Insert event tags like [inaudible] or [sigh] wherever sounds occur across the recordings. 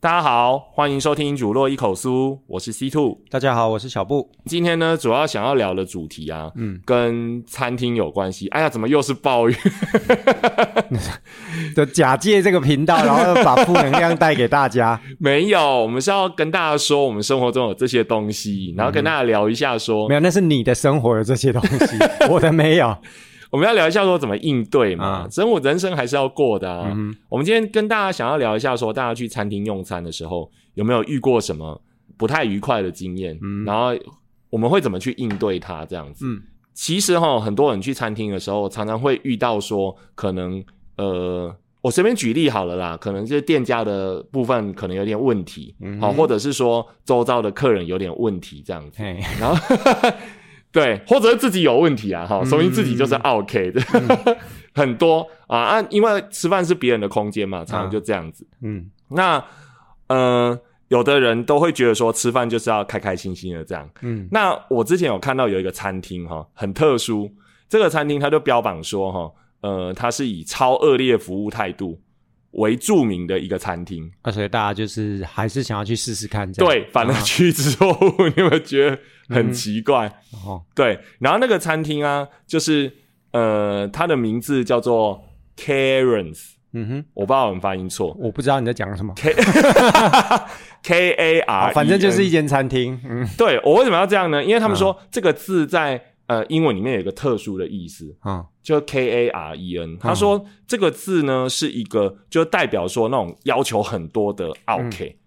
大家好，欢迎收听《主落一口酥》，我是 C Two。大家好，我是小布。今天呢，主要想要聊的主题啊，嗯，跟餐厅有关系。哎呀，怎么又是抱怨？[laughs] 就假借这个频道，然后把负能量带给大家。[laughs] 没有，我们是要跟大家说，我们生活中有这些东西，然后跟大家聊一下说，没有，那是你的生活有这些东西，我的没有。[laughs] 我们要聊一下说怎么应对嘛，生活人生还是要过的啊。我们今天跟大家想要聊一下说，大家去餐厅用餐的时候有没有遇过什么不太愉快的经验？然后我们会怎么去应对它？这样子。嗯，其实哈，很多人去餐厅的时候，常常会遇到说，可能呃，我随便举例好了啦，可能就是店家的部分可能有点问题，好，或者是说周遭的客人有点问题这样子，然后。对，或者是自己有问题啊，哈，说明自己就是 OK 的，[laughs] 很多。啊啊，因为吃饭是别人的空间嘛，常常就这样子。嗯，那呃，有的人都会觉得说吃饭就是要开开心心的这样。嗯，那我之前有看到有一个餐厅哈，很特殊，这个餐厅它就标榜说哈，呃，它是以超恶劣服务态度为著名的一个餐厅，啊，所以大家就是还是想要去试试看。对，反而去之若鹜，[laughs] 你有没有觉得？很奇怪，哦，对，然后那个餐厅啊，就是呃，它的名字叫做 Karen's，嗯哼，我不知道我们发音错，我不知道你在讲什么，K [laughs] K A R，反正就是一间餐厅，嗯，对我为什么要这样呢？因为他们说这个字在呃英文里面有一个特殊的意思，啊，就 K A R E N，他说这个字呢是一个就代表说那种要求很多的 OK，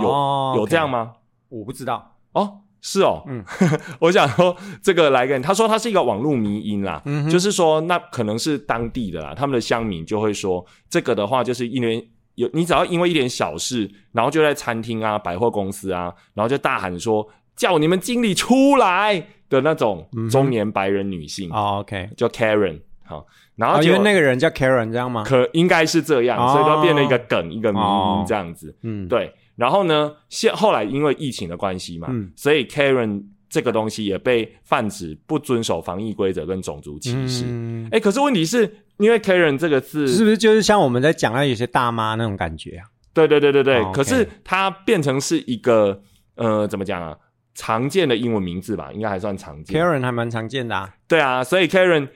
有有这样吗？我不知道哦。是哦，嗯，[laughs] 我想说这个来跟他说，他是一个网络迷音啦，就是说那可能是当地的啦，他们的乡民就会说这个的话，就是因为有你只要因为一点小事，然后就在餐厅啊、百货公司啊，然后就大喊说叫你们经理出来的那种中年白人女性，OK，叫 Karen，好，然后因为那个人叫 Karen 这样吗？可应该是这样，所以都变了一个梗，一个迷音这样子，嗯，对。然后呢？现后来因为疫情的关系嘛，所以 Karen 这个东西也被泛指不遵守防疫规则跟种族歧视。哎，可是问题是因为 Karen 这个字是不是就是像我们在讲的有些大妈那种感觉啊？对对对对对。可是它变成是一个呃，怎么讲啊？常见的英文名字吧，应该还算常见。Karen 还蛮常见的啊。对啊，所以 Karen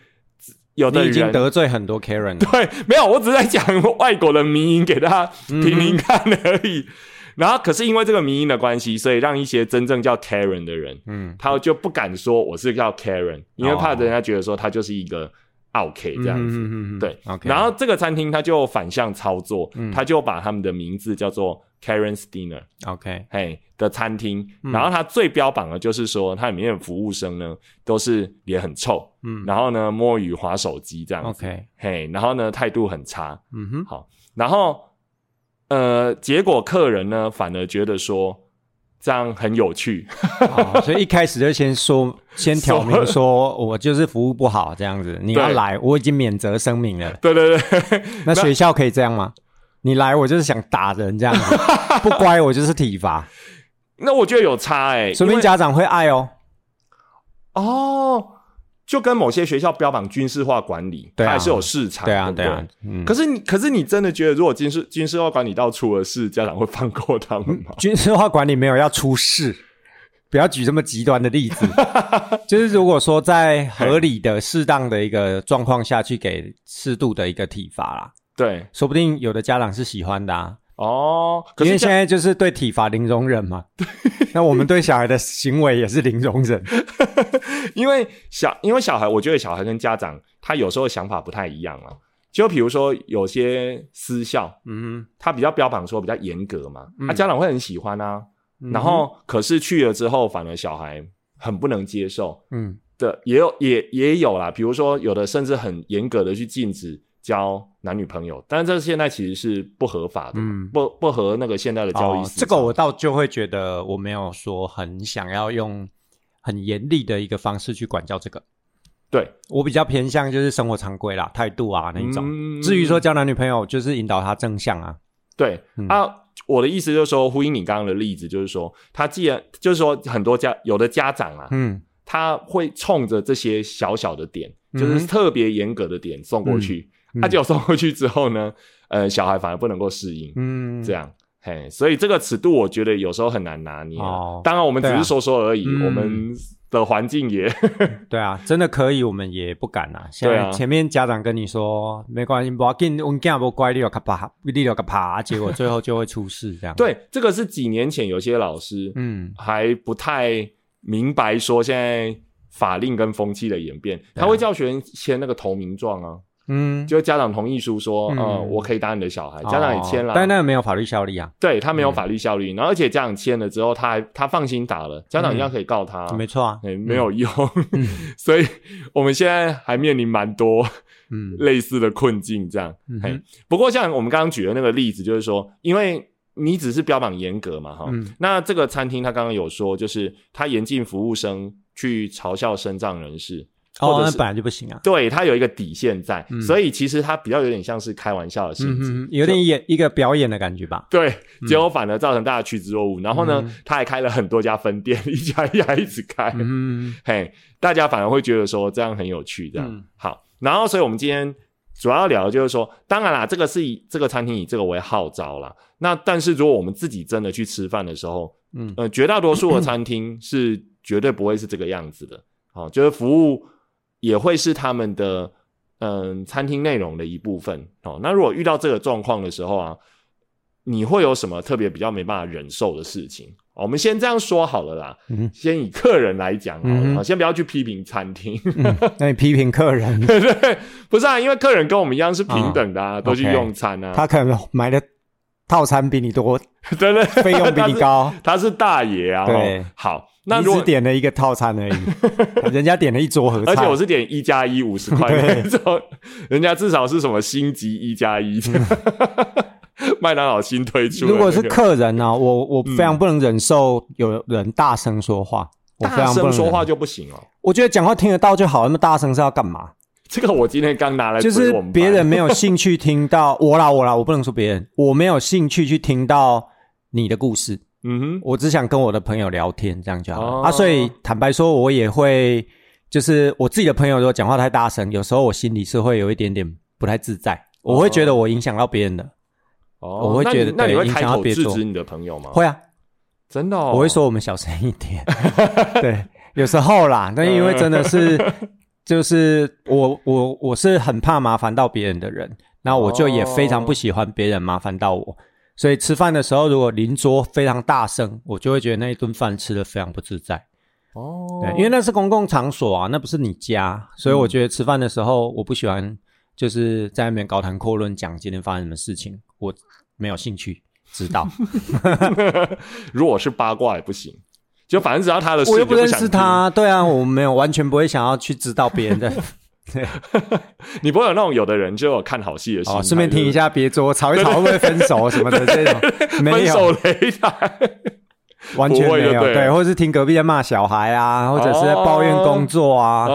有的已经得罪很多 Karen。对，没有，我只是在讲外国的民音给大家听听看而已。然后，可是因为这个民音的关系，所以让一些真正叫 Karen 的人，嗯，他就不敢说我是叫 Karen，因为怕人家觉得说他就是一个 OK 这样子，对。然后这个餐厅他就反向操作，他就把他们的名字叫做 Karen's Dinner，OK，嘿的餐厅。然后他最标榜的就是说，它里面的服务生呢都是脸很臭，嗯，然后呢摸鱼划手机这样子，OK，嘿，然后呢态度很差，嗯哼，好，然后。呃，结果客人呢反而觉得说这样很有趣，所以一开始就先说，[laughs] 先挑明说我就是服务不好这样子，你要来，我已经免责声明了。对对对，[laughs] 那学校可以这样吗？你来我就是想打人这样子，[laughs] 不乖我就是体罚。那我觉得有差哎，说明家长会爱哦。哦。就跟某些学校标榜军事化管理，它还是有市场，对啊，对啊。可是你，可是你真的觉得，如果军事军事化管理到出了事，家长会放过他们吗？军事化管理没有要出事，[laughs] 不要举这么极端的例子。[laughs] 就是如果说在合理的、适当的一个状况下去给适度的一个体罚啦，对，说不定有的家长是喜欢的啊。哦，因为现在就是对体罚零容忍嘛，那我们对小孩的行为也是零容忍。[laughs] 因为小，因为小孩，我觉得小孩跟家长他有时候想法不太一样啊。就比如说有些私校，嗯，他比较标榜说比较严格嘛，啊家长会很喜欢啊。然后可是去了之后，反而小孩很不能接受，嗯，的也有也也有啦。比如说有的甚至很严格的去禁止。交男女朋友，但是这现在其实是不合法的，不不合那个现在的交易。这个我倒就会觉得我没有说很想要用很严厉的一个方式去管教这个。对我比较偏向就是生活常规啦、态度啊那一种。至于说交男女朋友，就是引导他正向啊。对啊，我的意思就是说，呼应你刚刚的例子，就是说，他既然就是说，很多家有的家长啊，嗯，他会冲着这些小小的点，就是特别严格的点送过去，他结果送回去之后呢，[laughs] 呃，小孩反而不能够适应，嗯，这样。嘿，所以这个尺度我觉得有时候很难拿捏。哦，当然我们只是说说而已，我们的环境也 [laughs] 对啊，真的可以，我们也不敢啊。对啊，前面家长跟你说没关系，不要紧，我囝不乖，你要个爬，你有个爬，[laughs] 结果最后就会出事这样。对，这个是几年前有些老师嗯还不太明白说现在法令跟风气的演变，他会叫学生签那个投名状啊。嗯，就家长同意书说，呃，我可以打你的小孩，家长也签了，但那个没有法律效力啊。对他没有法律效力，然后而且家长签了之后，他还他放心打了，家长一样可以告他，没错啊，没有用。[laughs] 所以我们现在还面临蛮多嗯。类似的困境，这样。不过像我们刚刚举的那个例子，就是说，因为你只是标榜严格嘛，哈，那这个餐厅他刚刚有说，就是他严禁服务生去嘲笑身障人士。哦，那本来就不行啊。对他有一个底线在，所以其实他比较有点像是开玩笑的性质，有点演一个表演的感觉吧。对，结果反而造成大家趋之若鹜。然后呢，他还开了很多家分店，[laughs] 一家一家一直开。嗯，嘿，大家反而会觉得说这样很有趣，这样好。然后，所以我们今天主要聊的就是说，当然啦，这个是以这个餐厅以这个为号召啦。那但是如果我们自己真的去吃饭的时候，嗯呃，绝大多数的餐厅是绝对不会是这个样子的。好，就是服务。也会是他们的嗯餐厅内容的一部分哦。那如果遇到这个状况的时候啊，你会有什么特别比较没办法忍受的事情？我们先这样说好了啦，先以客人来讲好了，先不要去批评餐厅。那你批评客人？[laughs] 对，不是啊，因为客人跟我们一样是平等的啊，都去用餐啊。他可能买的套餐比你多，[laughs] 真的费用比你高。[laughs] 他是大爷啊。对，好。那只点了一个套餐而已，[laughs] 人家点了一桌合菜，而且我是点一加一五十块那种，人家至少是什么星级一加一，[laughs] 麦当劳新推出。如果是客人呢，我我非常不能忍受有人大声说话，大声说话就不行哦。我觉得讲话听得到就好，那么大声是要干嘛？这个我今天刚拿来，就是别人没有兴趣听到我啦我啦，我不能说别人，我没有兴趣去听到你的故事。嗯哼，我只想跟我的朋友聊天，这样就好啊。所以坦白说，我也会，就是我自己的朋友如果讲话太大声，有时候我心里是会有一点点不太自在，我会觉得我影响到别人的。哦，我会觉得，那你会开口制止你的朋友吗？会啊，真的，我会说我们小声一点。[laughs] 对，有时候啦，但因为真的是，就是我我我是很怕麻烦到别人的人，那我就也非常不喜欢别人麻烦到我。所以吃饭的时候，如果邻桌非常大声，我就会觉得那一顿饭吃的非常不自在。哦，对，因为那是公共场所啊，那不是你家，所以我觉得吃饭的时候，我不喜欢就是在外面高谈阔论讲今天发生什么事情，我没有兴趣知道。[laughs] 如果是八卦也不行，就反正只要他的，我又不认识他，对啊，我没有完全不会想要去知道别人的。[laughs] 你不会有那种有的人就有看好戏的心，顺便听一下别桌吵一吵会不会分手什么的这种，[laughs] 没有。擂台。完全没有对，或者是听隔壁在骂小孩啊，或者是在抱怨工作啊。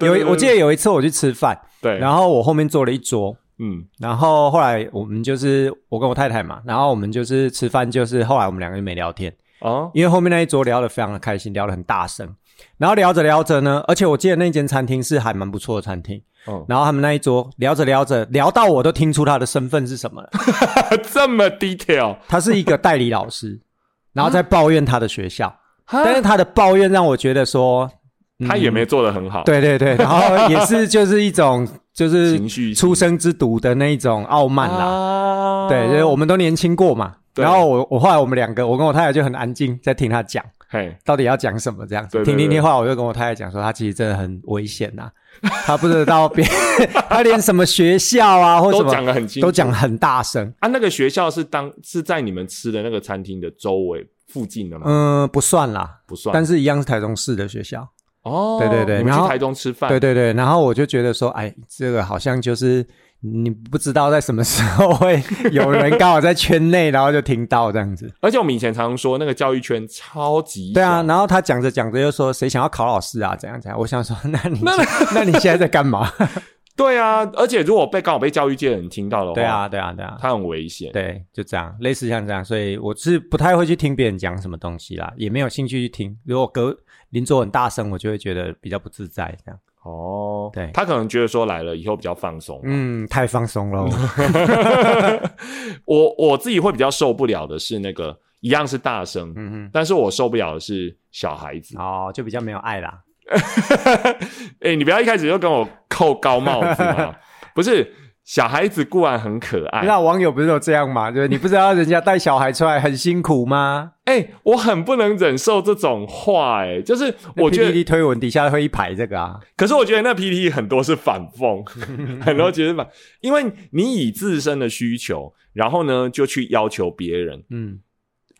有我记得有一次我去吃饭，对，然后我后面坐了一桌，嗯，然后后来我们就是我跟我太太嘛，然后我们就是吃饭，就是后来我们两个就没聊天。哦，因为后面那一桌聊得非常的开心，聊得很大声。然后聊着聊着呢，而且我记得那间餐厅是还蛮不错的餐厅。嗯，然后他们那一桌聊着聊着，聊到我都听出他的身份是什么了。[laughs] 这么 detail，他是一个代理老师，[laughs] 然后在抱怨他的学校。但是他的抱怨让我觉得说，[laughs] 他也没做的很好。对对对，然后也是就是一种就是情绪出生之毒的那一种傲慢啦。对，因为我们都年轻过嘛。然后我我后来我们两个，我跟我太太就很安静在听他讲。嘿，到底要讲什么？这样子听听听话，我就跟我太太讲说，他其实真的很危险呐。[laughs] 他不知道别，[laughs] 他连什么学校啊，或都讲的很清，都讲很大声啊。那个学校是当是在你们吃的那个餐厅的周围附近的吗？嗯，不算啦，不算，但是一样是台中市的学校。哦，对对对，你们去台中吃饭？对对对，然后我就觉得说，哎，这个好像就是。你不知道在什么时候会有人刚好在圈内，然后就听到这样子。而且我们以前常说那个教育圈超级对啊，然后他讲着讲着又说谁想要考老师啊，怎样怎样。我想说，那你那你现在在干嘛？[laughs] 对啊，而且如果被刚好被教育界的人听到的话，对啊，对啊，对啊，他很危险。对，就这样，类似像这样，所以我是不太会去听别人讲什么东西啦，也没有兴趣去听。如果隔邻桌很大声，我就会觉得比较不自在，这样。哦，对他可能觉得说来了以后比较放松。嗯，太放松了。[laughs] 我我自己会比较受不了的是那个一样是大声，嗯哼，但是我受不了的是小孩子。哦，就比较没有爱啦。[laughs] 哎，你不要一开始就跟我扣高帽子嘛！[laughs] 不是，小孩子固然很可爱。那网友不是都这样吗？就是你不知道人家带小孩出来很辛苦吗？[laughs] 哎，我很不能忍受这种话。哎，就是我觉得推文底下会一排这个啊。可是我觉得那 PPT 很多是反讽，[laughs] 很多其实反，因为你以自身的需求，然后呢就去要求别人，嗯。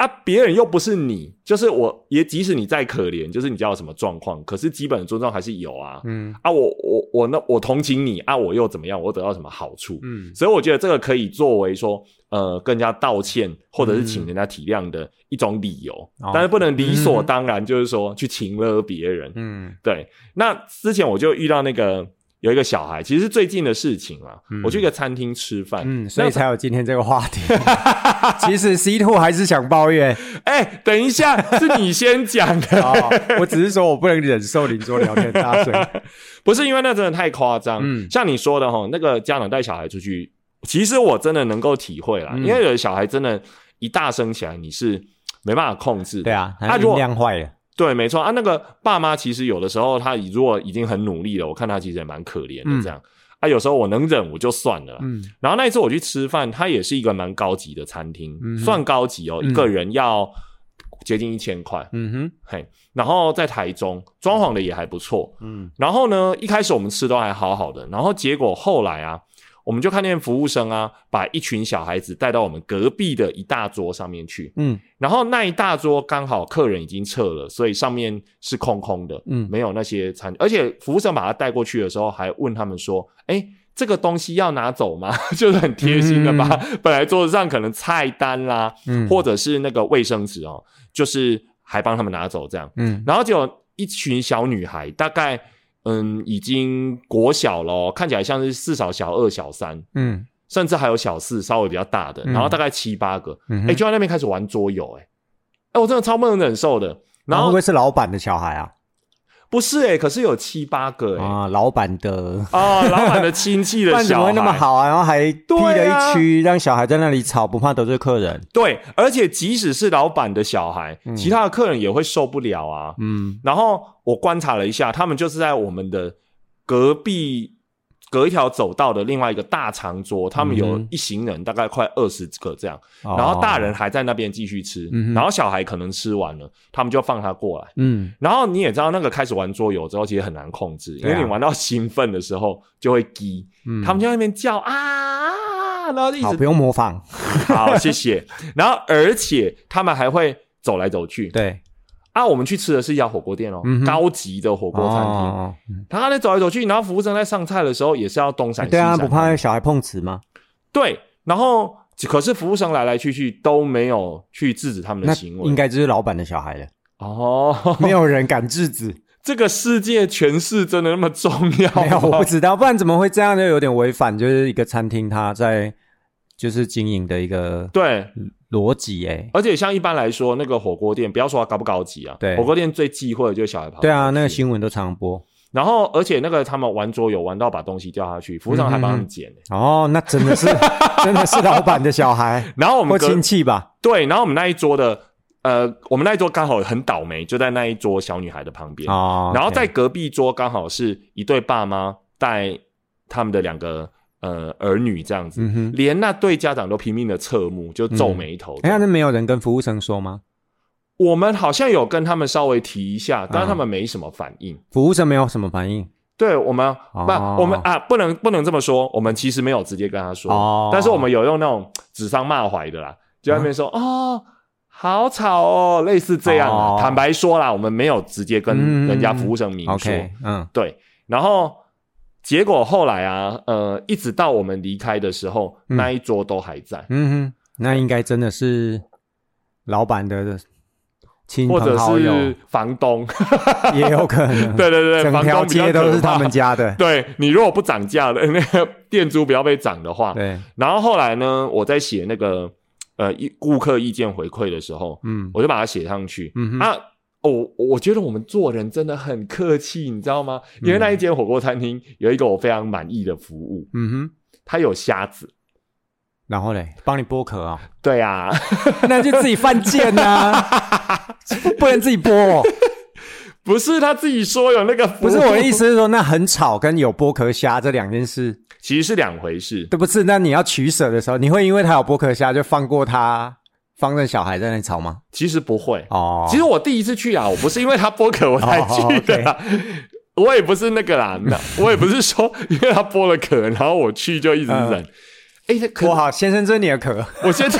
啊，别人又不是你，就是我，也即使你再可怜，就是你知道什么状况，可是基本的尊重还是有啊。嗯，啊，我我我那我同情你啊，我又怎么样？我得到什么好处？嗯，所以我觉得这个可以作为说，呃，跟人家道歉或者是请人家体谅的一种理由，但是不能理所当然，就是说去请了别人。嗯，对。那之前我就遇到那个。有一个小孩，其实是最近的事情啊。我去一个餐厅吃饭，嗯，所以才有今天这个话题。[laughs] 其实 C two 还是想抱怨，哎，等一下，是你先讲的。[laughs] 我只是说我不能忍受邻桌聊天大声，[laughs] 不是因为那真的太夸张。嗯，像你说的哈，那个家长带小孩出去，其实我真的能够体会啦，因为有的小孩真的，一大声起来，你是没办法控制。对啊，他音量坏了。对，没错啊，那个爸妈其实有的时候他如果已经很努力了，我看他其实也蛮可怜的这样啊。有时候我能忍我就算了，嗯。然后那一次我去吃饭，它也是一个蛮高级的餐厅，算高级哦，一个人要接近一千块，嗯哼，嘿。然后在台中装潢的也还不错，嗯。然后呢，一开始我们吃都还好好的，然后结果后来啊。我们就看见服务生啊，把一群小孩子带到我们隔壁的一大桌上面去。嗯，然后那一大桌刚好客人已经撤了，所以上面是空空的。嗯，没有那些餐，而且服务生把他带过去的时候，还问他们说：“哎，这个东西要拿走吗？” [laughs] 就是很贴心的把本来桌子上可能菜单啦，嗯，或者是那个卫生纸哦，就是还帮他们拿走这样。嗯，然后就一群小女孩，大概。嗯，已经国小了，看起来像是至少小二、小三，嗯，甚至还有小四，稍微比较大的，然后大概七八个，哎，就在那边开始玩桌游，哎，哎，我真的超不能忍受的。然后会不会是老板的小孩啊？不是哎，可是有七八个哎啊，老板的啊，老板的亲戚的 [laughs] 小孩怎么会那么好啊？然后还辟了一区，让小孩在那里吵，不怕得罪客人。对，而且即使是老板的小孩，其他的客人也会受不了啊。嗯，然后我观察了一下，他们就是在我们的隔壁。隔一条走道的另外一个大长桌，他们有一行人，大概快二十个这样，然后大人还在那边继续吃，然后小孩可能吃完了，他们就放他过来。嗯，然后你也知道，那个开始玩桌游之后，其实很难控制，因为你玩到兴奋的时候就会滴，他们就在那边叫啊，然后一直不用模仿，[laughs] 好谢谢。然后而且他们还会走来走去，对。啊，我们去吃的是一家火锅店哦，高级的火锅餐厅。他在走来走去，然后服务生在上菜的时候也是要东闪西闪。对啊，不怕小孩碰瓷吗？对，然后可是服务生来来去去都没有去制止他们的行为，应该就是老板的小孩了。哦，[laughs] 没有人敢制止。这个世界权势真的那么重要？没有，我不知道，不然怎么会这样？就有点违反，就是一个餐厅他在就是经营的一个对。逻辑哎，而且像一般来说，那个火锅店，不要说高不高级啊，对，火锅店最忌讳的就是小孩跑。对啊，那个新闻都常播。然后，而且那个他们玩桌游玩到把东西掉下去，服务生还帮他们捡。哦，那真的是 [laughs] 真的是老板的小孩。然后我们亲戚吧？对，然后我们那一桌的，呃，我们那一桌刚好很倒霉，就在那一桌小女孩的旁边。哦。然后在隔壁桌刚好是一对爸妈带他们的两个。呃，儿女这样子，连那对家长都拼命的侧目，就皱眉头。哎，那没有人跟服务生说吗？我们好像有跟他们稍微提一下，但是他们没什么反应。服务生没有什么反应。对我们不，我们啊，不能不能这么说。我们其实没有直接跟他说，但是我们有用那种指桑骂槐的啦，就在那边说哦，好吵哦，类似这样。坦白说啦，我们没有直接跟人家服务生明说。嗯，对，然后。结果后来啊，呃，一直到我们离开的时候，那一桌都还在。嗯哼，那应该真的是老板的亲或者朋好友是房东，[laughs] 也有可能。[laughs] 对对对，整条街都是他们。家的。[laughs] 对你如果不涨价的，那个店租不要被涨的话，对，然后后来呢，我在写那个呃意顾客意见回馈的时候，嗯我就把它写上去。嗯哼，啊，我我觉得我们做人真的很客气，你知道吗？因为那一间火锅餐厅有一个我非常满意的服务，嗯哼，它有虾子。然后嘞，帮你剥壳啊，对啊，[laughs] 那就自己犯贱呐，[laughs] 不能自己剥哦。不是他自己说有那个服务，不是我的意，思是说，那很吵跟有剥壳虾这两件事，其实是两回事。对不是？那你要取舍的时候，你会因为他有剥壳虾就放过它，放任小孩在那吵吗？其实不会。哦，其实我第一次去啊，我不是因为他播壳我才去的啦。我也不是那个啦，那我也不是说 [laughs] 因为他剥了壳，然后我去就一直忍。哎、我好，先生，这是你的壳。我现在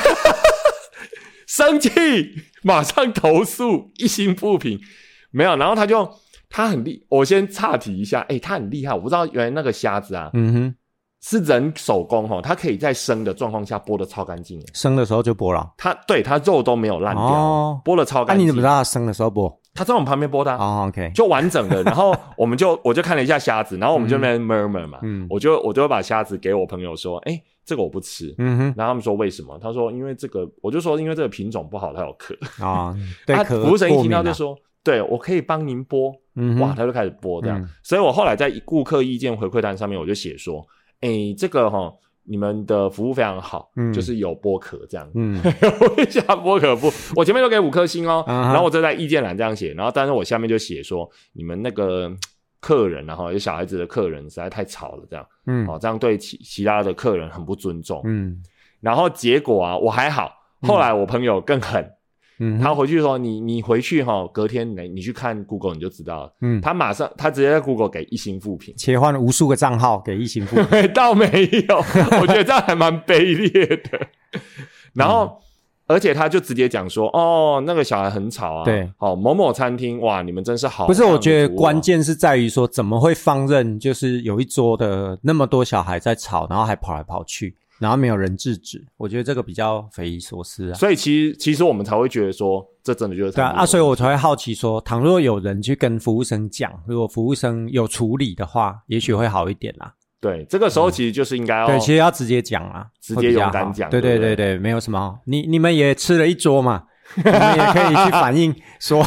[laughs] 生气，马上投诉，一心不平。没有，然后他就他很厉，我先岔题一下，哎、他很厉害，我不知道原来那个瞎子啊嗯哼，是人手工哦，他可以在生的状况下剥的超干净耶，生的时候就剥了。他对他肉都没有烂掉，哦剥的超、干净。你怎么知道它生的时候剥？他在我们旁边剥的、啊。哦，OK，就完整的，[laughs] 然后我们就我就看了一下虾子，然后我们就那边 murmur 嘛，嗯我就我就会把虾子给我朋友说，哎、这个我不吃，嗯哼，然后他们说为什么？他说因为这个，我就说因为这个品种不好，它有壳。[laughs] 啊，对啊壳服务生一听到就说，对我可以帮您剥，哇，嗯哇，他就开始剥这样。嗯所以我后来在顾客意见回馈单上面我就写说，哎、这个哈。你们的服务非常好，嗯就是有剥壳这样，嗯，[laughs] 我一下剥壳不，我前面都给五颗星哦，然后我就在意见栏这样写，然后但是我下面就写说你们那个嗯客人然后有小孩子的客人实在太吵了，这样，嗯哦，这样对其其他的客人很不尊重。嗯然后结果啊，我还好，后来我朋友更狠，嗯，他回去说你你回去哈、隔天你你去看 Google 你就知道了，嗯，他马上他直接在 Google 给一星负评。切换了无数个账号给异性付，[laughs] 倒没有，[laughs] 我觉得这样还蛮卑劣的。[laughs] 然后，嗯而且他就直接讲说：“哦，那个小孩很吵啊。”对，哦，某某餐厅，哇，你们真是好。不是？我觉得关键是在于说，怎么会放任，就是有一桌的那么多小孩在吵，然后还跑来跑去，然后没有人制止，我觉得这个比较匪夷所思啊。所以其实其实我们才会觉得说，这真的就是对啊，啊，所以我才会好奇说，倘若有人去跟服务生讲，如果服务生有处理的话，也许会好一点啦。对这个时候其实就是应该要对，其实要直接讲啊，直接勇敢讲对对对对对对，没有什么。你你们也吃了一桌嘛，你们也可以去反映说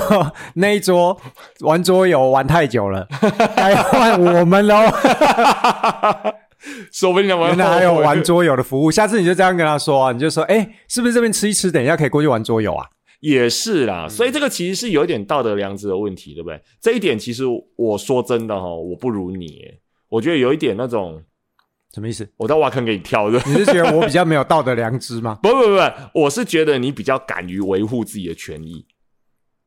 那一桌玩桌游玩太久了，该换我们喽。[laughs] 说不定他们原来还有玩桌游的服务，下次你就这样跟他说啊，你就说，哎，是不是这边吃一吃，等一下可以过去玩桌游啊？也是嗯啦，所以这个其实是有一点道德良知的问题，对不对？这一点其实我说真的哈，我不如你耶，我觉得有一点那种什么意思？我在挖坑给你跳的。你是觉得我比较没有道德良知吗？[laughs] 不不不不，我是觉得你比较敢于维护自己的权益。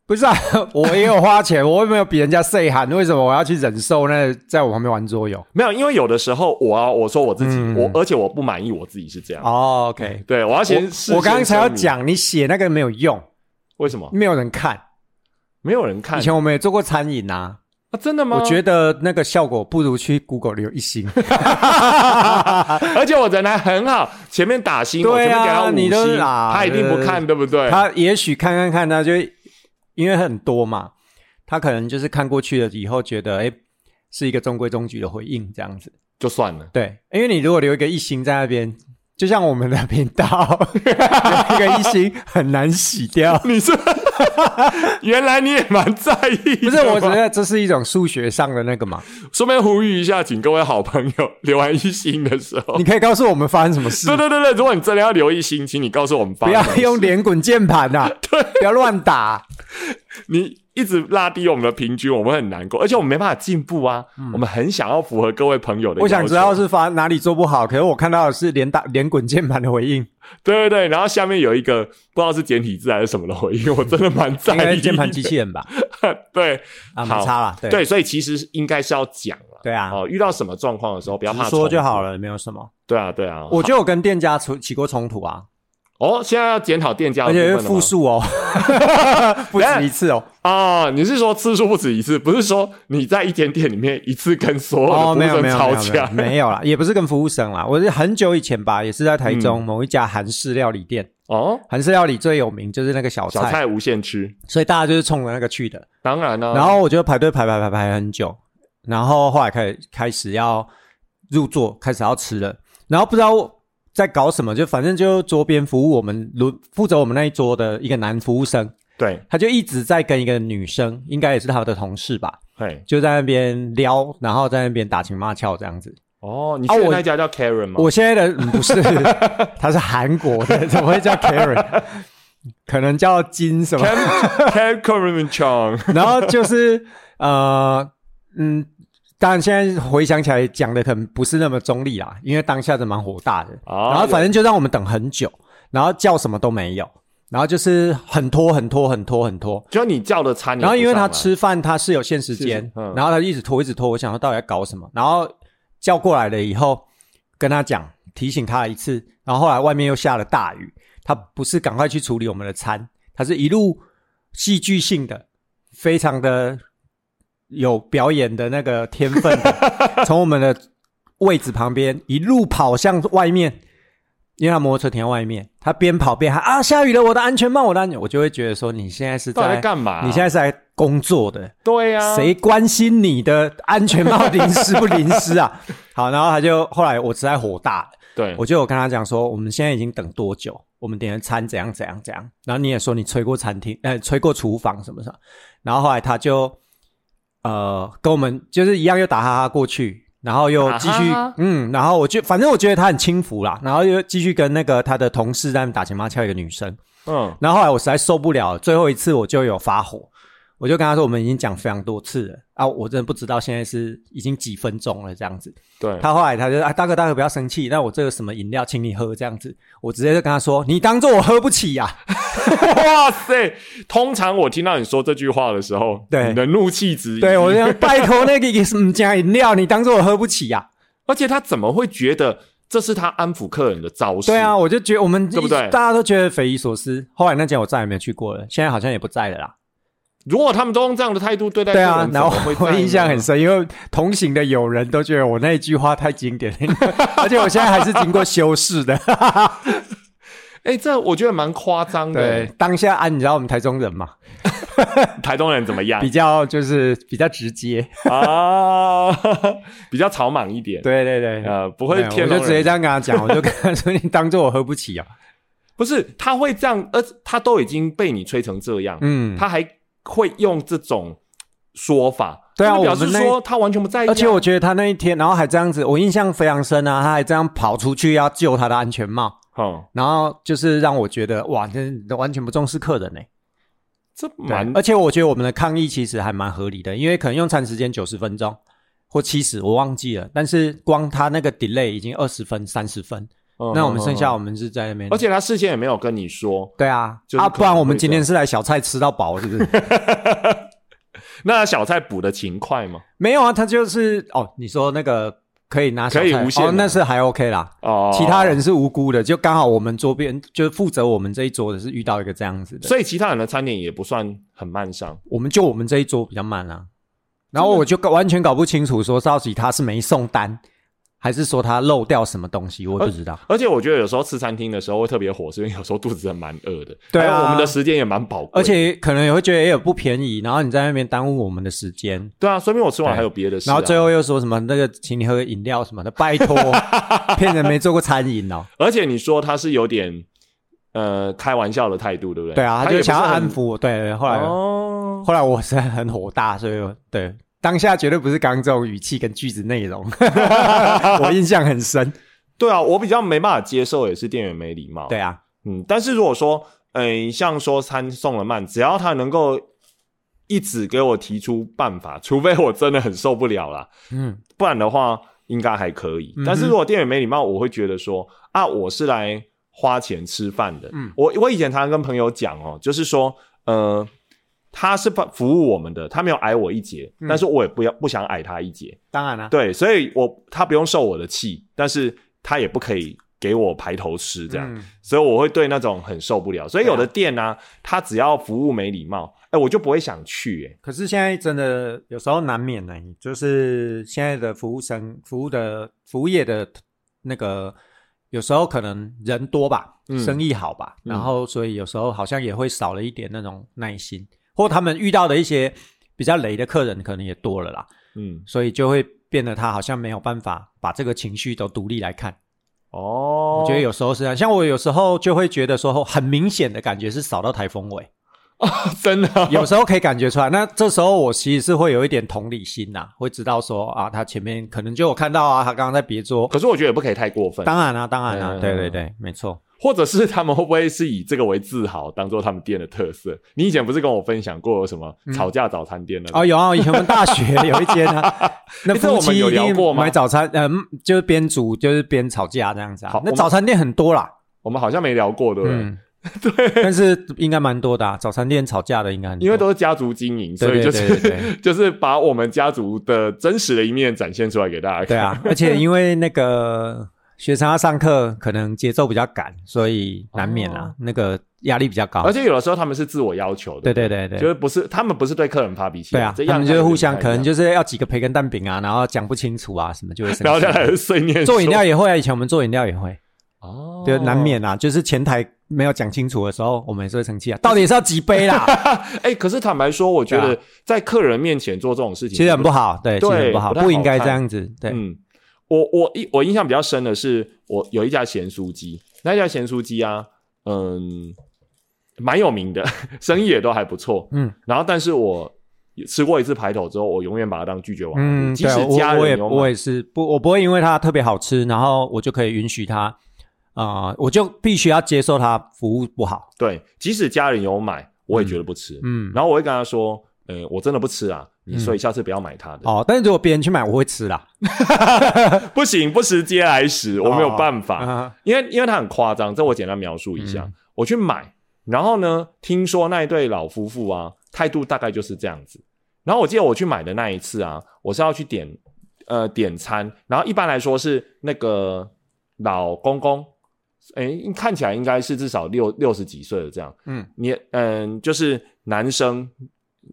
不是啊，[laughs] 我也有花钱，我又没有比人家 say 喊，为什么我要去忍受那在我旁边玩桌游？没有，因为有的时候我啊我说我自己，嗯我而且我不满意我自己是这样。哦，OK，对，我要先事我刚刚才要讲，你写那个没有用，为什么没有人看。没有人看以前我们也做过餐饮啊，啊？真的吗？我觉得那个效果不如去 Google 留一星。而且我人还很好，前面打星，我对啊前面给他五你都他一定不看，对不对？他也许看看看，他就因为很多嘛，他可能就是看过去了以后觉得，哎，是一个中规中矩的回应这样子。就算了。对，因为你如果留一个一星在那边，就像我们的频道留一个一星很难洗掉。[laughs] 你是 [laughs] 原来你也蛮在意，不是，我觉得这是一种数学上的那个嘛。顺便呼吁一下，请各位好朋友留完一星的时候。你，可以告诉我们发生什么事。对，对对对，如果你真的要留一星，请你告诉我们发不要生什么事。用连滚键盘呐，[laughs] 对，不要乱打。你一直拉低我们的平均，我们很难过，而且我们没办法进步啊。我们很想要符合各位朋友的，嗯我想知道。是发哪里做不好，可是我看到的是连打连滚键盘的回应，对对对，然后下面有一个不知道是简体字还是什么的回应，[laughs] 我真的蛮在意键盘机器人吧？[laughs] 对啊，差啦，对对，所以其实应该是要讲了。对啊，哦，遇到什么状况的时候，不要怕说就好。了，没有什么。对啊，对啊。我就有跟店家出起过冲突啊，哦，现在要检讨店家的而且是复数哦，[laughs] 不止一次哦。啊，你是说次数不止一次，不是说你在一间店里面一次跟所有的哦，服务没有啦，也不是跟服务生啦，我是很久以前吧，也是在台嗯中某一家韩式料理店，哦，韩式料理最有名就是那个小菜，小菜无限吃，所以大家就是冲着那个去的。当然了，然后我就排队排排排排很久，然后后来开始开始要入座，开始要吃了，然后不知道在搞什么，就反正就桌边服务我们轮负责我们那一桌的一个男服务生，对，他就一直在跟一个女生，应该也是他的同事吧，对，就在那边撩，然后在那边打情骂俏这样子。哦，你去那家叫 Karen 吗？我现在的不是，[laughs] 他是韩国的，怎么会叫 Karen？[laughs] 可能叫金什么？Karen Chang。[laughs] 然后就是呃嗯，当然现在回想起来讲的可能不是那么中立啦，因为当下是蛮火大的。然后反正就让我们等很久，然后叫什么都没有，然后就是很拖很拖很拖很拖。就你叫的餐，然后因为他吃饭他是有限时间，然后他一直拖一直拖，我想他到底在搞什么，然后。叫过来了以后，跟他讲，提醒他一次，然后后来外面又下了大雨，他不是赶快去处理我们的餐，他是一路戏剧性的，非常的有表演的那个天分，[laughs] 从我们的位置旁边一路跑向外面。因为他摩托车停在外面，他边跑边喊啊，下雨了，我的安全帽，我的安全，我就会觉得说，你现在是在干嘛？你现在是在工作的，对呀，谁关心你的安全帽淋湿不淋湿啊？[laughs] 好，然后他就后来我实在火大，对我就有跟他讲说，我们现在已经等多久？我们点的餐怎样怎样怎样？然后你也说你吹过餐厅，呃，吹过厨房什么什么？然后后来他就呃跟我们就是一样，又打哈哈过去。然后又继续，嗯，然后我就反正我觉得他很轻浮啦，然后又继续跟那个他的同事在打情骂俏，一个女生，嗯，然后后来我实在受不了，最后一次我就有发火。我就跟他说，我们已经讲非常多次了啊，我真的不知道现在是已经几分钟了这样子。对他后来他就啊，大哥大哥不要生气，那我这个什么饮料请你喝这样子，我直接就跟他说，你当做我喝不起呀！[laughs] 哇塞，通常我听到你说这句话的时候，对你的怒气值，对我讲 [laughs] 拜托那个什么加饮料，你当做我喝不起呀！[laughs] 而且他怎么会觉得这是他安抚客人的招式？对啊，我就觉得我们对不对？大家都觉得匪夷所思。后来那间我再也没有去过了，现在好像也不在了啦。如果他们都用这样的态度对待对啊，然后我印象很深，因为同行的友人都觉得我那一句话太经典了，[laughs] 而且我现在还是经过修饰的。[laughs] 哎，这我觉得蛮夸张的。对，当下啊，你知道我们台中人嘛？[laughs] 台中人怎么样？比较就是比较直接啊，比较草莽一点。对对对，呃，不会，我就直接这样跟他讲，我就跟他说：“你当做我喝不起啊。”不是，他会这样，而他都已经被你吹成这样，嗯，他还。会用这种说法，对啊，表示说他完全不在意。而且我觉得他那一天，然后还这样子，我印象非常深啊，他还这样跑出去要救他的安全帽，哦，然后就是让我觉得哇，这完全不重视客人呢。这蛮，而且我觉得我们的抗议其实还蛮合理的，因为可能用餐时间九十分钟或七十，我忘记了，但是光他那个 delay 已经二十分、三十分。那我们剩下我们是在那边，而且他事先也没有跟你说。对啊，啊，不然我们今天是来小菜吃到饱，是不是？[laughs] 那小菜补的勤快吗？没有啊，他就是哦，你说那个可以拿可以无限，那是还 OK 啦。哦，其他人是无辜的，就刚好我们桌边就是负责我们这一桌的是遇到一个这样子的，所以其他人的餐点也不算很慢上，我们就我们这一桌比较慢啊。然后我就完全搞不清楚，说到底他是没送单。还是说他漏掉什么东西，我不知道。而且我觉得有时候吃餐厅的时候会特别火，是因为有时候肚子真的蛮饿的。对啊，我们的时间也蛮宝贵，而且可能也会觉得也有不便宜，然后你在那边耽误我们的时间。对啊，说明我吃完还有别的事。然后最后又说什么那个请你喝个饮料什么的，拜托，[laughs] 骗人没做过餐饮哦。而且你说他是有点呃开玩笑的态度，对不对？对啊，他就想要安抚我。对，后来后来我是很火大，所以对。当下绝对不是刚这种语气跟句子内容，[laughs] 我印象很深。对啊，我比较没办法接受，也是店员没礼貌。对啊，嗯，但是如果说，嗯，像说餐送的慢，只要他能够一直给我提出办法，除非我真的很受不了啦，嗯，不然的话应该还可以。但是如果店员没礼貌，我会觉得说，啊，我是来花钱吃饭的。嗯，我我以前常常跟朋友讲哦，就是说，呃。他是服服务我们的，他没有矮我一截，但是我也不要不想矮他一截。当然了，对，所以我他不用受我的气，但是他也不可以给我排头吃这样，所以我会对那种很受不了。所以有的店呢，他只要服务没礼貌，哎，我就不会想去。哎，可是现在真的有时候难免呢，就是现在的服务生、服务的服务业的那个有时候可能人多吧，生意好吧，然后所以有时候好像也会少了一点那种耐心，或他们遇到的一些比较雷的客人可能也多了啦，嗯，所以就会变得他好像没有办法把这个情绪都独立来看。哦，我觉得有时候是这样，像我有时候就会觉得说，很明显的感觉是扫到台风尾。啊，[laughs] 真的，有时候可以感觉出来。那这时候我其实是会有一点同理心呐，会知道说啊，他前面可能就有看到啊，他刚刚在别桌。可是我觉得也不可以太过分。当然啦，当然啦，对对对，没错。或者是他们会不会是以这个为自豪，当做他们店的特色？你以前不是跟我分享过什么吵架早餐店的？哦，有啊，以前我们大学 [laughs] 有一间啊，[laughs] 那夫妻有聊过吗？买早餐，嗯，就是边煮就是边吵架这样子啊。那早餐店很多啦，我们好像没聊过，对不对？[laughs] 对，但是应该蛮多的啊。早餐店吵架的应该很多，因为都是家族经营，所以就是就是把我们家族的真实的一面展现出来给大家看。对啊，而且因为那个学生要上课，可能节奏比较赶，所以难免啊，那个压力比较高。而且有的时候他们是自我要求的，对对对对，就是不是他们不是对客人发脾气，对啊，他们就是互相可能就是要几个培根蛋饼啊，然后讲不清楚啊什么就会，然后再来碎念。做饮料也会啊，以前我们做饮料也会。哦，对，难免啊，就是前台没有讲清楚的时候，我们也是会生气啊。到底是要几杯啦？[laughs] 哎，可是坦白说，我觉得在客人面前做这种事情，其实很不好，对，其实很不好，不应该这样子。对，嗯，我我印我印象比较深的是，我有一家咸酥鸡，那家咸酥鸡啊，嗯，蛮有名的，生意也都还不错，嗯。然后，但是我吃过一次排头之后，我永远把它当拒绝王。嗯，即使家人我也是不，我不会因为它特别好吃，然后我就可以允许它。啊，我就必须要接受它服务不好。对，即使家人有买，我也觉得不吃。嗯，然后我会跟他说：“呃，我真的不吃啊，你所以下次不要买它的。”哦，但是如果别人去买，我会吃啦。[laughs] 不行，不食嗟来食，我没有办法。因为因为他很夸张，这我简单描述一下。我去买，然后呢，听说那一对老夫妇啊，态度大概就是这样子。然后我记得我去买的那一次啊，我是要去点呃点餐，然后一般来说是那个老公公。哎，看起来应该是至少六六十几岁了，这样。嗯，你嗯，就是男生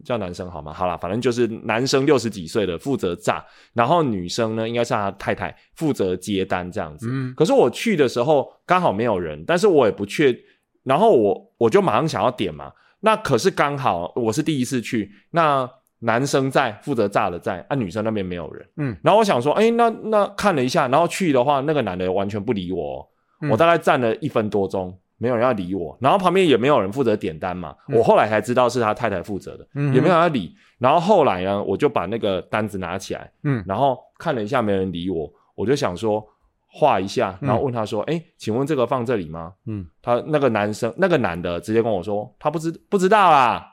叫男生好吗？好了，反正就是男生六十几岁的负责炸，然后女生呢应该是他太太负责接单这样子。嗯，可是我去的时候刚好没有人，但是我也不确，然后我我就马上想要点嘛。那可是刚好我是第一次去，那男生在负责炸的在，啊，女生那边没有人。嗯，然后我想说，哎，那那看了一下，然后去的话，那个男的完全不理我。我大概站了一分多钟，没有人要理我，然后旁边也没有人负责点单嘛。我后来才知道是他太太负责的，也没有人要理。然后后来呢，我就把那个单子拿起来，嗯，然后看了一下，没人理我，我就想说画一下，然后问他说：“哎，请问这个放这里吗？”嗯，他那个男生，那个男的直接跟我说：“他不知不知道啦。”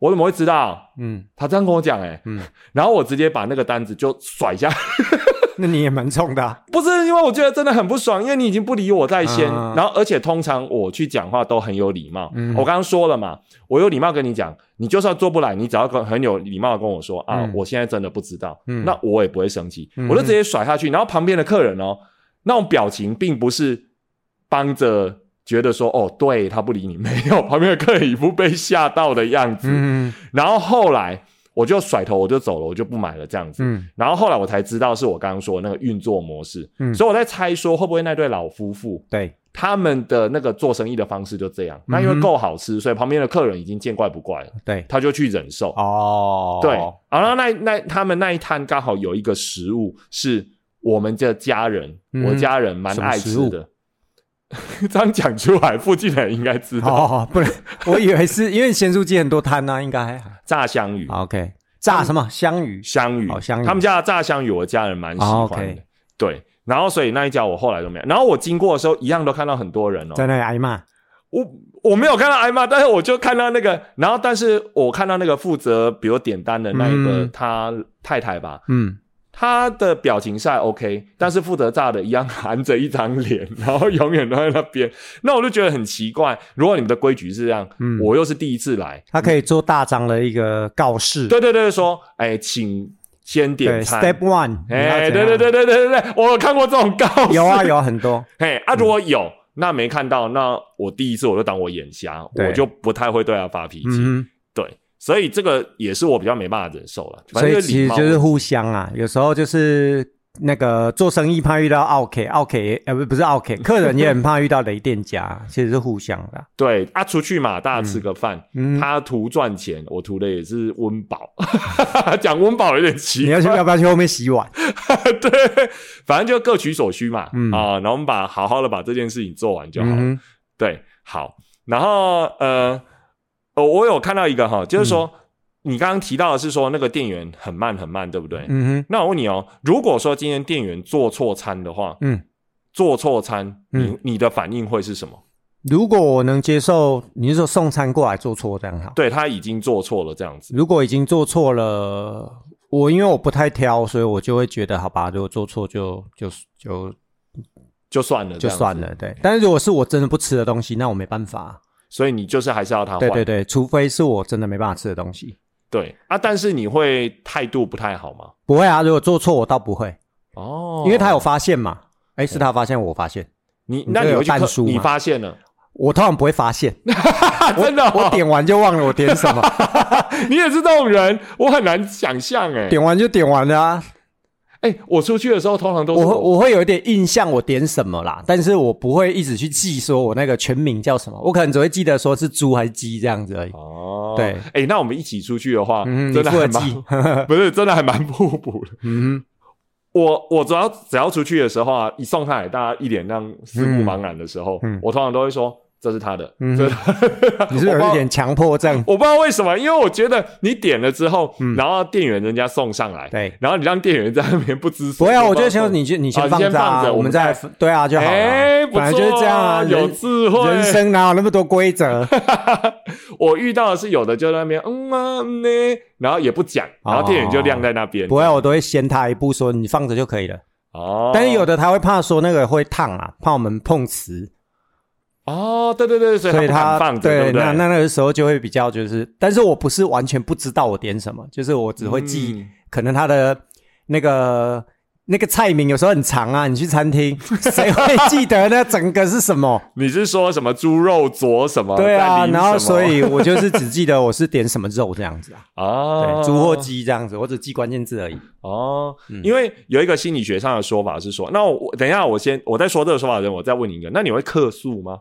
我怎么会知道？嗯，他这样跟我讲，哎，嗯，然后我直接把那个单子就甩下。那你也蛮冲的，不是因为我觉得真的很不爽，因为你已经不理我在先，然后而且通常我去讲话都很有礼貌。我刚刚说了嘛，我有礼貌跟你讲，你就算做不来，你只要跟很有礼貌的跟我说啊，我现在真的不知道，那我也不会生气，我就直接甩下去。然后旁边的客人哦，那种表情并不是帮着觉得说哦，对他不理你，没有，旁边的客人一副被吓到的样子。然后后来。我就甩头，我就走了，我就不买了这样子。嗯，然后后来我才知道是我刚刚说的那个运作模式。嗯，所以我在猜说会不会那对老夫妇对他们的那个做生意的方式就这样。那因为够好吃，所以旁边的客人已经见怪不怪了。对，他就去忍受。哦，对。然后那那他们那一摊刚好有一个食物是我们的家人，我家人蛮爱吃的。[laughs] 这样讲出来，附近的人应该知道。哦，不能，我以为是因为咸酥鸡很多摊呢，应该炸香鱼。OK，炸什么香鱼？香鱼，香鱼。他们家的炸香鱼，我家人蛮喜欢的。对，然后所以那一家我后来都没有。然后我经过的时候，一样都看到很多人哦，在那里挨骂。我我没有看到挨骂，但是我就看到那个，然后但是我看到那个负责比如点单的那一个他太太吧，嗯。他的表情赛 OK，但是负责炸的一样含着一张脸，然后永远都在那边。那我就觉得很奇怪。如果你们的规矩是这样，嗯，我又是第一次来，他可以做大张的一个告示。对对对，说，哎，请先点餐。Step one，哎，对对对对对对对，我看过这种告示。有啊，有很多。[laughs] 嘿，啊，如果有那没看到，那我第一次我就当我眼瞎，我就不太会对他发脾气。对。所以这个也是我比较没办法忍受了。所以其实就是互相啊，有时候就是那个做生意怕遇到 OK，OK 呃不不是 OK，[laughs] 客人也很怕遇到雷店家，其实是互相的。对啊，出去嘛，大家吃个饭，他图赚钱，我图的也是温饱。[laughs] 讲温饱有点奇，你要去要不要去后面洗碗？[laughs] 对，反正就各取所需嘛。啊，然后我们把好好的把这件事情做完就好了。对，好，然后呃，我有看到一个哈，就是说。你刚刚提到的是说那个店员很慢很慢，对不对？嗯哼。那我问你哦，如果说今天店员做错餐的话，嗯，做错餐，你你的反应会是什么？如果我能接受，你是说送餐过来做错这样好？对他已经做错了这样子。如果已经做错了，我因为我不太挑，所以我就会觉得好吧，如果做错就就就就算了，就算了。对。但是如果是我真的不吃的东西，那我没办法。所以你就是还是要他换。对对对，除非是我真的没办法吃的东西。对啊，但是你会态度不太好吗？不会啊，如果做错我倒不会哦，因为他有发现嘛。哎，是他发现，我发现你，那你有蛋书你发现了，我通常不会发现，[laughs] 真的，我点完就忘了我点什么。[laughs] 你也是这种人，我很难想象哎，点完就点完了啊。哎，我出去的时候通常都我我会有一点印象，我点什么啦，但是我不会一直去记说我那个全名叫什么，我可能只会记得说是猪还是鸡这样子而已。哦，对，哎，那我们一起出去的话，真的还蛮不是真的还蛮互补的。嗯，我我主要只要出去的时候啊，一送上来，大家一脸那样四目茫然的时候，我通常都会说。这是他的，[laughs] 你是有一点强迫症，[laughs] 我不知道为什么，因为我觉得你点了之后，然后店员人家送上来，对，然后你让店员在那边不知所不要，我觉得先你先你先放着，我们再对啊就好了。哎，本来就是这样啊，有智慧，人生哪有那么多规则？[laughs] 我遇到的是有的就在那边嗯啊呢，然后也不讲，然后店员就晾在那边。不会，我都会先他一步说你放着就可以了。哦，但是有的他会怕说那个会烫啊，怕我们碰瓷。哦，对对对，所以他放对，那那那个时候就会比较就是，但是我不是完全不知道我点什么，就是我只会记，可能他的那个那个菜名有时候很长啊，你去餐厅 [laughs] 谁会记得那整个是什么？你是说什么猪肉佐什么？对啊，然后所以我就是只记得我是点什么肉这样子啊，[laughs] 哦，对猪或鸡这样子，我只记关键字而已。哦，因为有一个心理学上的说法是说，那我等一下我先我在说这个说法的时候，我再问你一个，那你会客诉吗？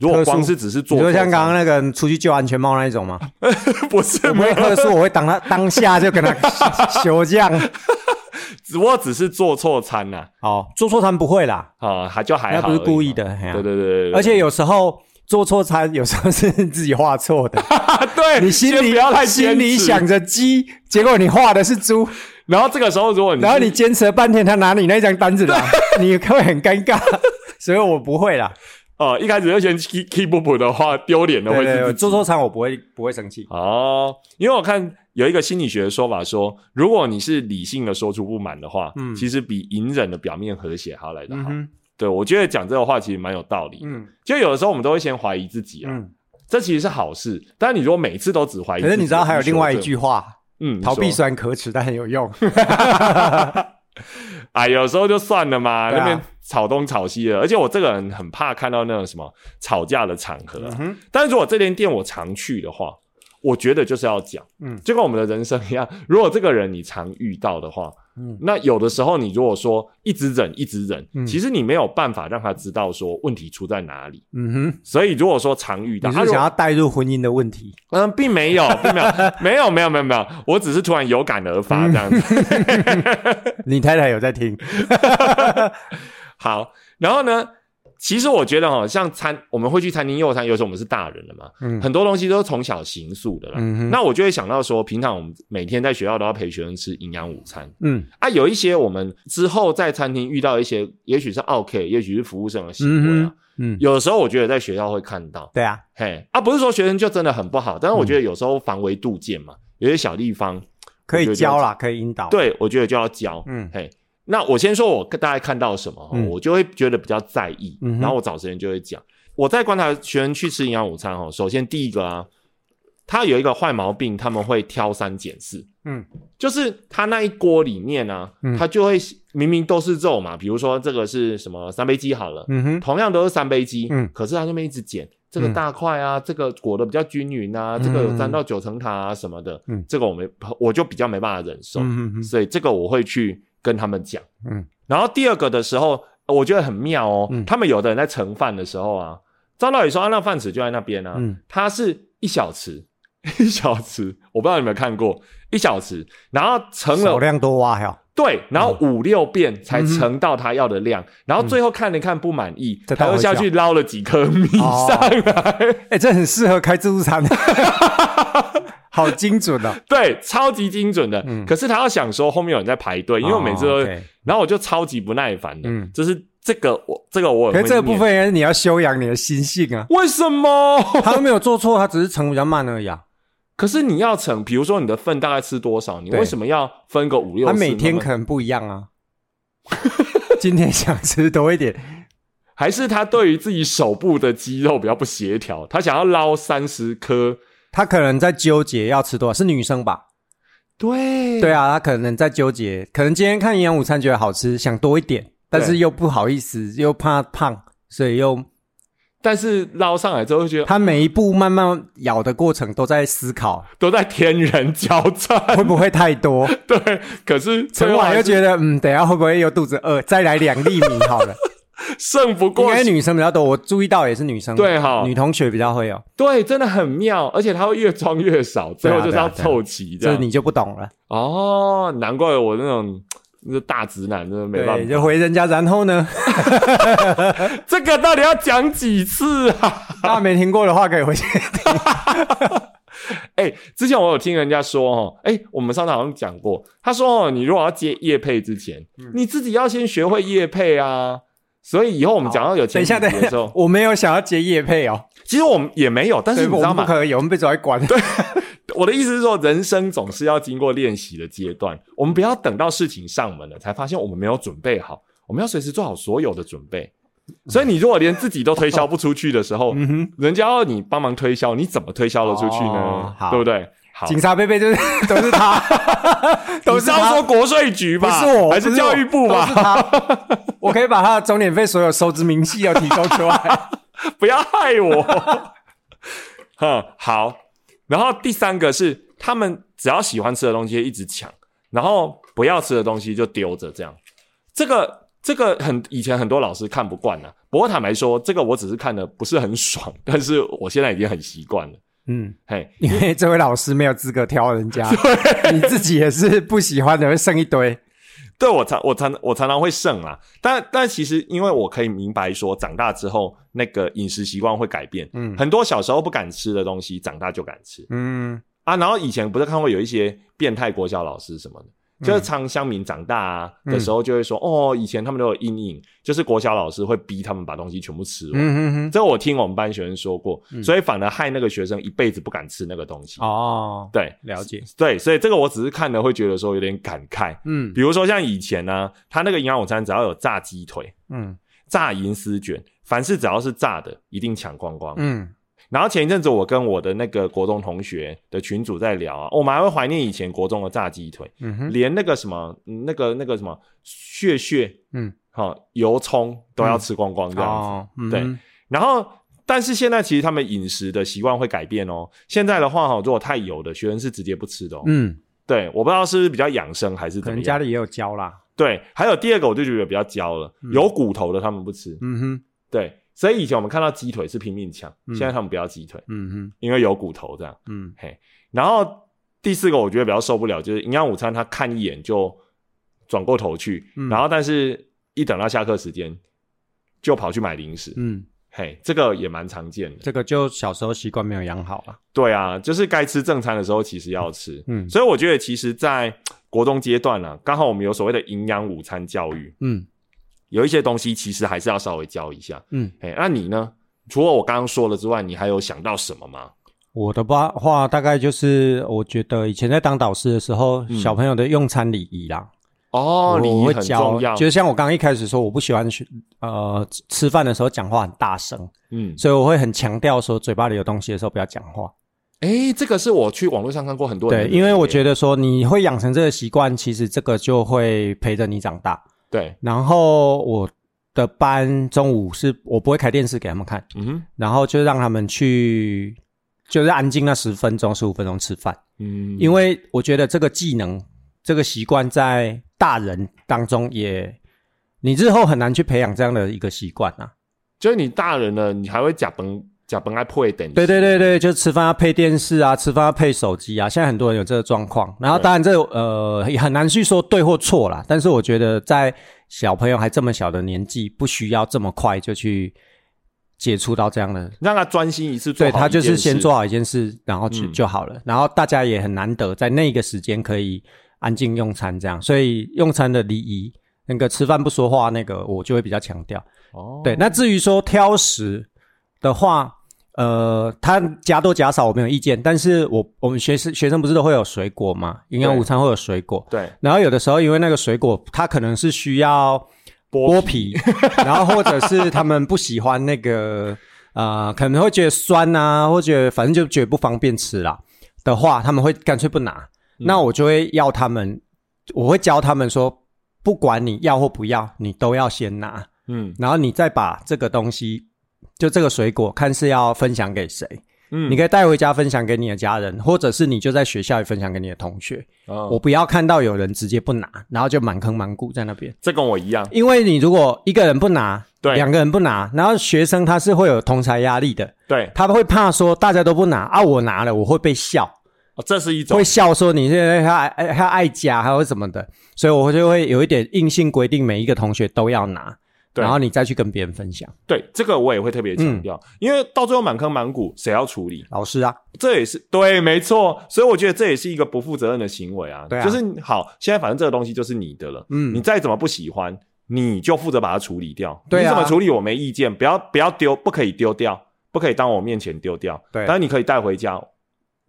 如果光是只是做，就像刚刚那个出去救安全帽那一种吗？[laughs] 不是，不会特殊，我会当他 [laughs] 当下就跟他 [laughs] 休样。只不过只是做错餐呐。哦，做错餐不会啦。啊，还就还好，不是故意的。对对对对。而且有时候做错餐，有时候是自己画错的。对，你心里心里想着鸡，结果你画的是猪。然后这个时候，如果你然后你坚持了半天，他拿你那张单子来，你会很尴尬。所以我不会啦。哦，一开始就先 keep keep 不补的话，丢脸的会是做错餐，我不会不会生气哦。因为我看有一个心理学的说法说，如果你是理性的说出不满的话，嗯，其实比隐忍的表面和谐还要来得好。对，我觉得讲这个话其实蛮有道理。嗯，就有的时候我们都会先怀疑自己啊，这其实是好事。但是你如果每次都只怀疑，可是你知道还有另外一句话，嗯，逃避虽然可耻，但很有用。[laughs] 哎，有时候就算了嘛，那边吵东吵西的，而且我这个人很怕看到那种什么吵架的场合。但是如果这间店我常去的话，我觉得就是要讲，嗯，就跟我们的人生一样，如果这个人你常遇到的话。那有的时候，你如果说一直忍，一直忍，其实你没有办法让他知道说问题出在哪里。嗯哼。所以如果说常遇到，你是想要带入婚姻的问题？嗯，并没有，并没有，没有，没有，没有，没有。我只是突然有感而发这样子。[laughs] 你太太有在听？[laughs] 好，然后呢？其实我觉得哈，像餐我们会去餐厅用餐，有时候我们是大人了嘛，很多东西都是从小形塑的啦。那我就会想到说，平常我们每天在学校都要陪学生吃营养午餐。嗯啊，有一些我们之后在餐厅遇到一些，也许是 OK，也许是服务生的行为啊。嗯，有的时候我觉得在学校会看到。对啊，嘿啊，不是说学生就真的很不好，但是我觉得有时候防微杜渐嘛，有些小地方可以教啦，可以引导。对，我觉得就要教。嗯，嘿。那我先说，我大概看到什么，我就会觉得比较在意，然后我找时间就会讲。我在观察学生去吃营养午餐哈，首先第一个啊，他有一个坏毛病，他们会挑三拣四，嗯，就是他那一锅里面呢，他就会明明都是肉嘛，比如说这个是什么三杯鸡好了，嗯哼，同样都是三杯鸡，嗯，可是他那边一直捡这个大块啊，这个裹的比较均匀啊，这个有沾到九层塔啊什么的，嗯，这个我没我就比较没办法忍受，嗯所以这个我会去。跟他们讲。嗯，然后第二个的时候，我觉得很妙哦。嗯，他们有的人在盛饭的时候啊，照道理说，那饭匙就在那边啊。嗯，它是一小匙，[laughs] 一小匙，我不知道有没有看过一小匙，然后盛了少量多挖呀。对，然后五六遍才盛到他要的量，然后最后看了看不满意，他又下去捞了几颗米上来。哎，这很适合开自助餐，[laughs] 好精准哦。[laughs] 对，超级精准的。可是他要想说后面有人在排队，因为我每次都，然后我就超级不耐烦的。嗯，就是这个我这个我，可这个部分你要修养你的心性啊。为什么？[laughs] 他都没有做错，他只是成比较慢而已啊。可是你要成，比如说你的份大概吃多少？你为什么要分个五六？他每天可能不一样啊。[laughs] 今天想吃多一点，还是他对于自己手部的肌肉比较不协调？他想要捞三十颗，他可能在纠结要吃多少？是女生吧？对对啊，他可能在纠结，可能今天看营养午餐觉得好吃，想多一点，但是又不好意思，又怕胖，所以又。但是捞上来之后，觉得他每一步慢慢咬的过程都在思考，都在天人交战，会不会太多？[laughs] 对，可是 [laughs] 陈婉又觉得，嗯，等下会不会又肚子饿？再来两粒米好了，胜不过。应该女生比较多，我注意到也是女生，对哈，女同学比较会有。对，真的很妙，而且她会越装越少，最后就是要凑齐，这你就不懂了哦。难怪我那种。那大直男真的没办法，就回人家，然后呢？[laughs] 这个到底要讲几次啊？[laughs] 大家没听过的话可以回去听。[laughs] 哎，之前我有听人家说哦，哎，我们上次好像讲过，他说哦，你如果要接叶配之前，你自己要先学会叶配啊。所以以后我们讲到有等一下的时候，我没有想要接叶配哦。其实我们也没有，但是你知道吗？不可以，我们被抓来管。对。[laughs] 我的意思是说，人生总是要经过练习的阶段，我们不要等到事情上门了才发现我们没有准备好，我们要随时做好所有的准备。所以，你如果连自己都推销不出去的时候，人家要你帮忙推销，你怎么推销得出去呢？对不对？好，警察贝贝就是 [laughs] 都是他，[laughs] 都是要说国税局吧？不是我，还是教育部吧？他，我可以把他的终点费所有收支明细要提供出来，[laughs] 不要害我。哼，好。然后第三个是，他们只要喜欢吃的东西一直抢，然后不要吃的东西就丢着，这样。这个这个很以前很多老师看不惯了，不过坦白说，这个我只是看的不是很爽，但是我现在已经很习惯了。嗯，嘿，因为这位老师没有资格挑人家，[laughs] 你自己也是不喜欢的，会剩一堆。对我常我常我常常会剩啊，但但其实因为我可以明白说，长大之后那个饮食习惯会改变，嗯，很多小时候不敢吃的东西，长大就敢吃，嗯。啊，然后以前不是看过有一些变态国小老师什么的。就是常乡民长大啊的时候，就会说哦，以前他们都有阴影，就是国小老师会逼他们把东西全部吃完。这个我听我们班学生说过，所以反而害那个学生一辈子不敢吃那个东西。哦，对，了解。对，所以这个我只是看了会觉得说有点感慨。嗯，比如说像以前呢，他那个营养午餐只要有炸鸡腿，嗯，炸银丝卷，凡是只要是炸的，一定抢光光。嗯。然后前一阵子我跟我的那个国中同学的群主在聊啊，我们还会怀念以前国中的炸鸡腿，嗯哼，连那个什么那个那个什么血血，嗯，好油葱都要吃光光这样子，对。然后但是现在其实他们饮食的习惯会改变哦。现在的话哈，如果太油的学生是直接不吃的，嗯，对，我不知道是不是比较养生还是怎么样，家里也有教啦。对，还有第二个我就觉得比较焦了，有骨头的他们不吃，嗯哼，对。所以以前我们看到鸡腿是拼命抢，现在他们不要鸡腿，嗯哼，因为有骨头这样，嗯嘿。然后第四个我觉得比较受不了，就是营养午餐，他看一眼就转过头去，然后但是一等到下课时间就跑去买零食，嗯嘿，这个也蛮常见的。这个就小时候习惯没有养好啊。对啊，就是该吃正餐的时候其实要吃，嗯。所以我觉得其实，在国中阶段呢，刚好我们有所谓的营养午餐教育，嗯。有一些东西其实还是要稍微教一下，嗯，哎，那你呢？除了我刚刚说了之外，你还有想到什么吗？我的话话大概就是，我觉得以前在当导师的时候，小朋友的用餐礼仪啦，哦，礼仪很重要。就是像我刚刚一开始说，我不喜欢去呃吃饭的时候讲话很大声，嗯，所以我会很强调说，嘴巴里有东西的时候不要讲话。哎，这个是我去网络上看过很多人，对，因为我觉得说你会养成这个习惯，其实这个就会陪着你长大。对，然后我的班中午是我不会开电视给他们看，嗯哼，然后就让他们去，就是安静那十分钟、十五分钟吃饭，嗯，因为我觉得这个技能这个习惯在大人当中也，你日后很难去培养这样的一个习惯啊。就是你大人了，你还会假崩假本爱配等。对对对对，就吃饭要配电视啊，吃饭要配手机啊。现在很多人有这个状况，然后当然这呃也很难去说对或错啦。但是我觉得在小朋友还这么小的年纪，不需要这么快就去接触到这样的，让他专心一次做。对他就是先做好一件事，然后就就好了。然后大家也很难得在那个时间可以安静用餐，这样。所以用餐的礼仪，那个吃饭不说话，那个我就会比较强调。哦，对，那至于说挑食的话，呃，他加多加少我没有意见，但是我我们学生学生不是都会有水果嘛，营养午餐会有水果，对，然后有的时候因为那个水果它可能是需要剥皮，[laughs] 然后或者是他们不喜欢那个呃，可能会觉得酸啊，或者反正就觉得不方便吃啦的话，他们会干脆不拿，那我就会要他们，我会教他们说，不管你要或不要，你都要先拿。嗯，然后你再把这个东西，就这个水果，看是要分享给谁。嗯，你可以带回家分享给你的家人，或者是你就在学校里分享给你的同学。哦，我不要看到有人直接不拿，然后就满坑满谷在那边。这跟我一样，因为你如果一个人不拿，对，两个人不拿，然后学生他是会有同才压力的。对，他会怕说大家都不拿啊，我拿了我会被笑。哦，这是一种会笑说你现在他爱他爱家还有什么的，所以我就会有一点硬性规定，每一个同学都要拿。然后你再去跟别人分享，对这个我也会特别强调，因为到最后满坑满谷，谁要处理？老师啊，这也是对，没错。所以我觉得这也是一个不负责任的行为啊。对，就是好，现在反正这个东西就是你的了，嗯，你再怎么不喜欢，你就负责把它处理掉。对啊，你怎么处理我没意见，不要不要丢，不可以丢掉，不可以当我面前丢掉。对，但是你可以带回家，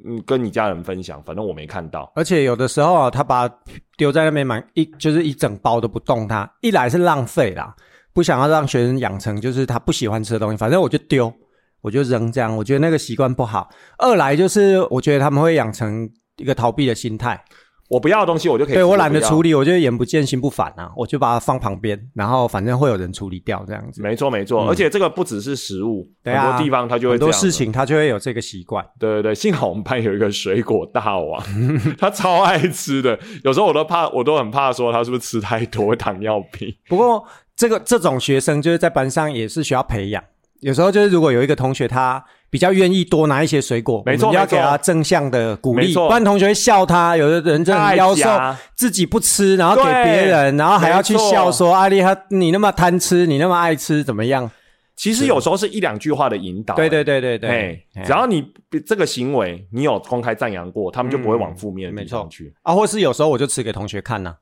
嗯，跟你家人分享，反正我没看到。而且有的时候啊，他把丢在那边满一，就是一整包都不动，它一来是浪费啦。不想要让学生养成就是他不喜欢吃的东西，反正我就丢，我就扔，这样我觉得那个习惯不好。二来就是我觉得他们会养成一个逃避的心态，我不要的东西我就可以，对我懒得处理，我就眼不见心不烦啊，我就把它放旁边，然后反正会有人处理掉这样子。没错没错，而且这个不只是食物，很多地方他就会很多事情他就会有这个习惯。对对对，幸好我们班有一个水果大王，[laughs] 他超爱吃的，有时候我都怕，我都很怕说他是不是吃太多 [laughs] 糖尿病。不过。这个这种学生就是在班上也是需要培养。有时候就是如果有一个同学他比较愿意多拿一些水果，没错，要给他正向的鼓励，不然同学会笑他。有的人真的妖瘦，自己不吃，然后给别人，然后还要去笑说阿丽哈你那么贪吃，你那么爱吃怎么样？其实有时候是一两句话的引导。对对对对对，只要你这个行为你有公开赞扬过，他们就不会往负面的地方去啊。或是有时候我就吃给同学看呢。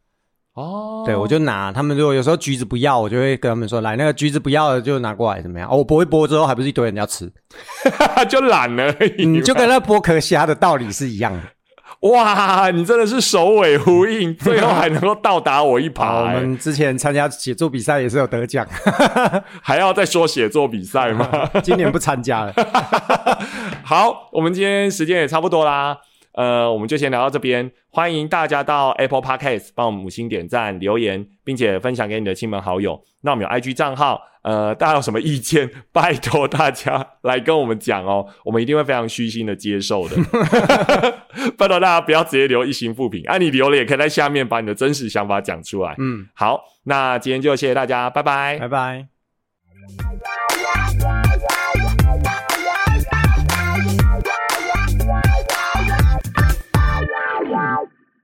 哦，对，我就拿他们如果有时候橘子不要，我就会跟他们说，来那个橘子不要了就拿过来，怎么样？我剥一剥之后，还不是一堆人要吃，[laughs] 就懒了。你就跟那剥壳虾的道理是一样的。哇，你真的是首尾呼应，最后还能够到达我一 [laughs] 排。我们之前参加写作比赛也是有得奖，[laughs] 还要再说写作比赛吗？今年不参加了。好，我们今天时间也差不多啦。呃，我们就先聊到这边。欢迎大家到 Apple Podcast 帮我们五星点赞、留言，并且分享给你的亲朋好友。那我们有 IG 账号，呃，大家有什么意见，拜托大家来跟我们讲哦，[laughs] 我们一定会非常虚心的接受的。[laughs] 拜托大家不要直接留一星负评，啊，你留了也可以在下面把你的真实想法讲出来。嗯，好，那今天就谢谢大家，拜拜，拜拜。